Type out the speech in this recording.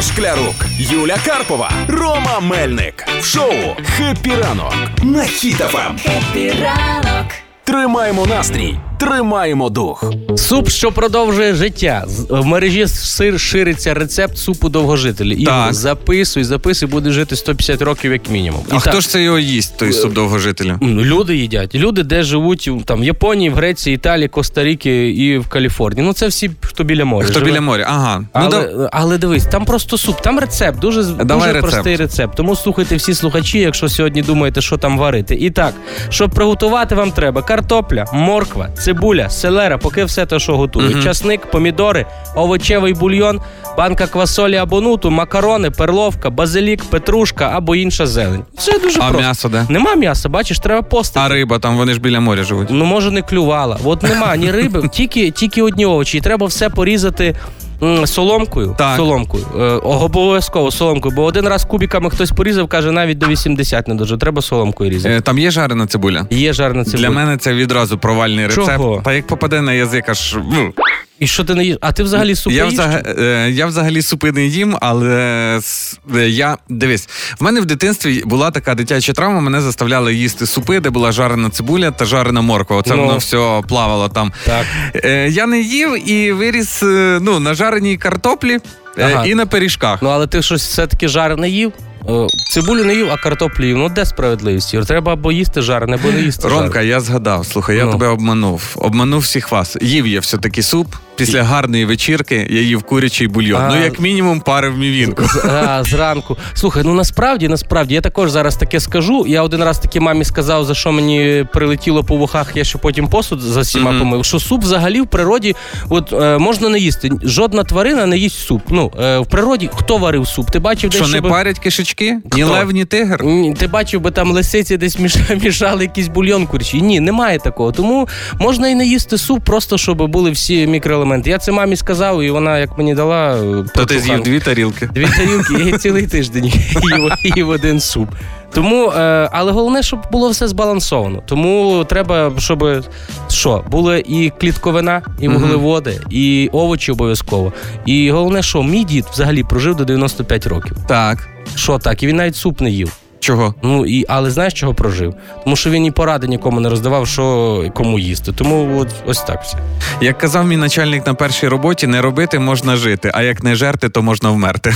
Ігор Шклярук, Юля Карпова, Рома Мельник. В шоу «Happy ранок» на Хіт-ФМ. Happy ранок. Тримаємо настрій, тримаємо дух. Суп, що продовжує життя. З- В мережі сир шириться рецепт супу довгожителів. І Так. записуй, записуй, буде жити 150 років як мінімум. А І хто так, ж це його їсть, той суп довгожителя? ну, Люди їдять. Люди, де живуть там в Японії, в Греції, Італії, Коста-Ріки і в Каліфорнії. Ну це всі, хто біля моря. Хто живе. біля моря? Ага. Ну, Але, да- але дивись, там просто суп, там рецепт, дуже, Давай дуже рецепт. простий рецепт. Тому слухайте всі слухачі, якщо сьогодні думаєте, що там варити. І так, щоб приготувати вам треба картопля, морква, цибуля, селера, поки все те, що готують. Мгм. Часник, помідори, овочевий бульйон, банка квасолі або нуту, макарони, перловка, базилік, петрушка або інша зелень. Це дуже а просто. м'ясо де? Нема м'яса, бачиш, треба постити. А риба, там вони ж біля моря живуть. Ну, може, не клювала. От нема ні риби, тільки, тільки одні овочі. І треба все порізати. Соломкою, Так. соломкою, е, обов'язково соломкою, бо один раз кубіками хтось порізав, каже, навіть до 80 не дуже. Треба соломкою різати. Е, Там є жарена цибуля? Є жарна цибуля. Для мене це відразу провальний рецепт. Чого? Та як попаде на язик, аж. І що ти не їш? А ти взагалі супи я, їш? взаг... е, я взагалі супи не їм, але е, я дивись, в мене в дитинстві була така дитяча травма. Мене заставляли їсти супи, де була жарена цибуля та жарена морква. Оце Ну. воно все плавало там. Так. Е, я не їв і виріс ну, на жареній картоплі Ага. і на пиріжках. Ну, але ти щось все-таки жарене їв? Цибулю не їв, а картоплю їв. Ну де справедливість? Юр? Треба або їсти жарене, або не їсти Ромка, жарене. я згадав. Слухай, я Ну. тебе обманув. Обманув всіх вас. Їв я все-таки суп. Після гарної вечірки я їв курячий бульйон. А. Ну, як мінімум, парив мівінку. А, зранку. Слухай, ну насправді, насправді, я також зараз таке скажу. Я один раз таки мамі сказав, за що мені прилетіло по вухах, я ще потім посуд за всіма Мгм. помив. Що суп взагалі в природі от, е, можна не їсти. Жодна тварина не їсть суп. Ну, е, в природі хто варив суп? Ти бачив, Що десь не щоб- парять кишечки? Ні лев, ні тигр. Ні, Ти бачив, би там лисиці десь міш- мішали якийсь бульйон курчий. Ні, немає такого. Тому можна і не їсти суп, просто щоб були всі мікроелементи. Я це мамі сказав, і вона як мені дала. е, То ти з'їв дві тарілки. Дві тарілки, я цілий тиждень їв, один суп. Тому, е, але головне, щоб було все збалансовано. Тому треба, щоб що, були і клітковина, і вуглеводи, і овочі обов'язково. І головне, що мій дід взагалі прожив до 95 років. Так. Що так? І він навіть суп не їв. Чого? Ну і але знаєш, чого прожив? Тому що він і поради нікому не роздавав, що кому їсти. Тому от ось так все. Як казав мій начальник на першій роботі, не робити можна жити, а як не жерти, то можна вмерти.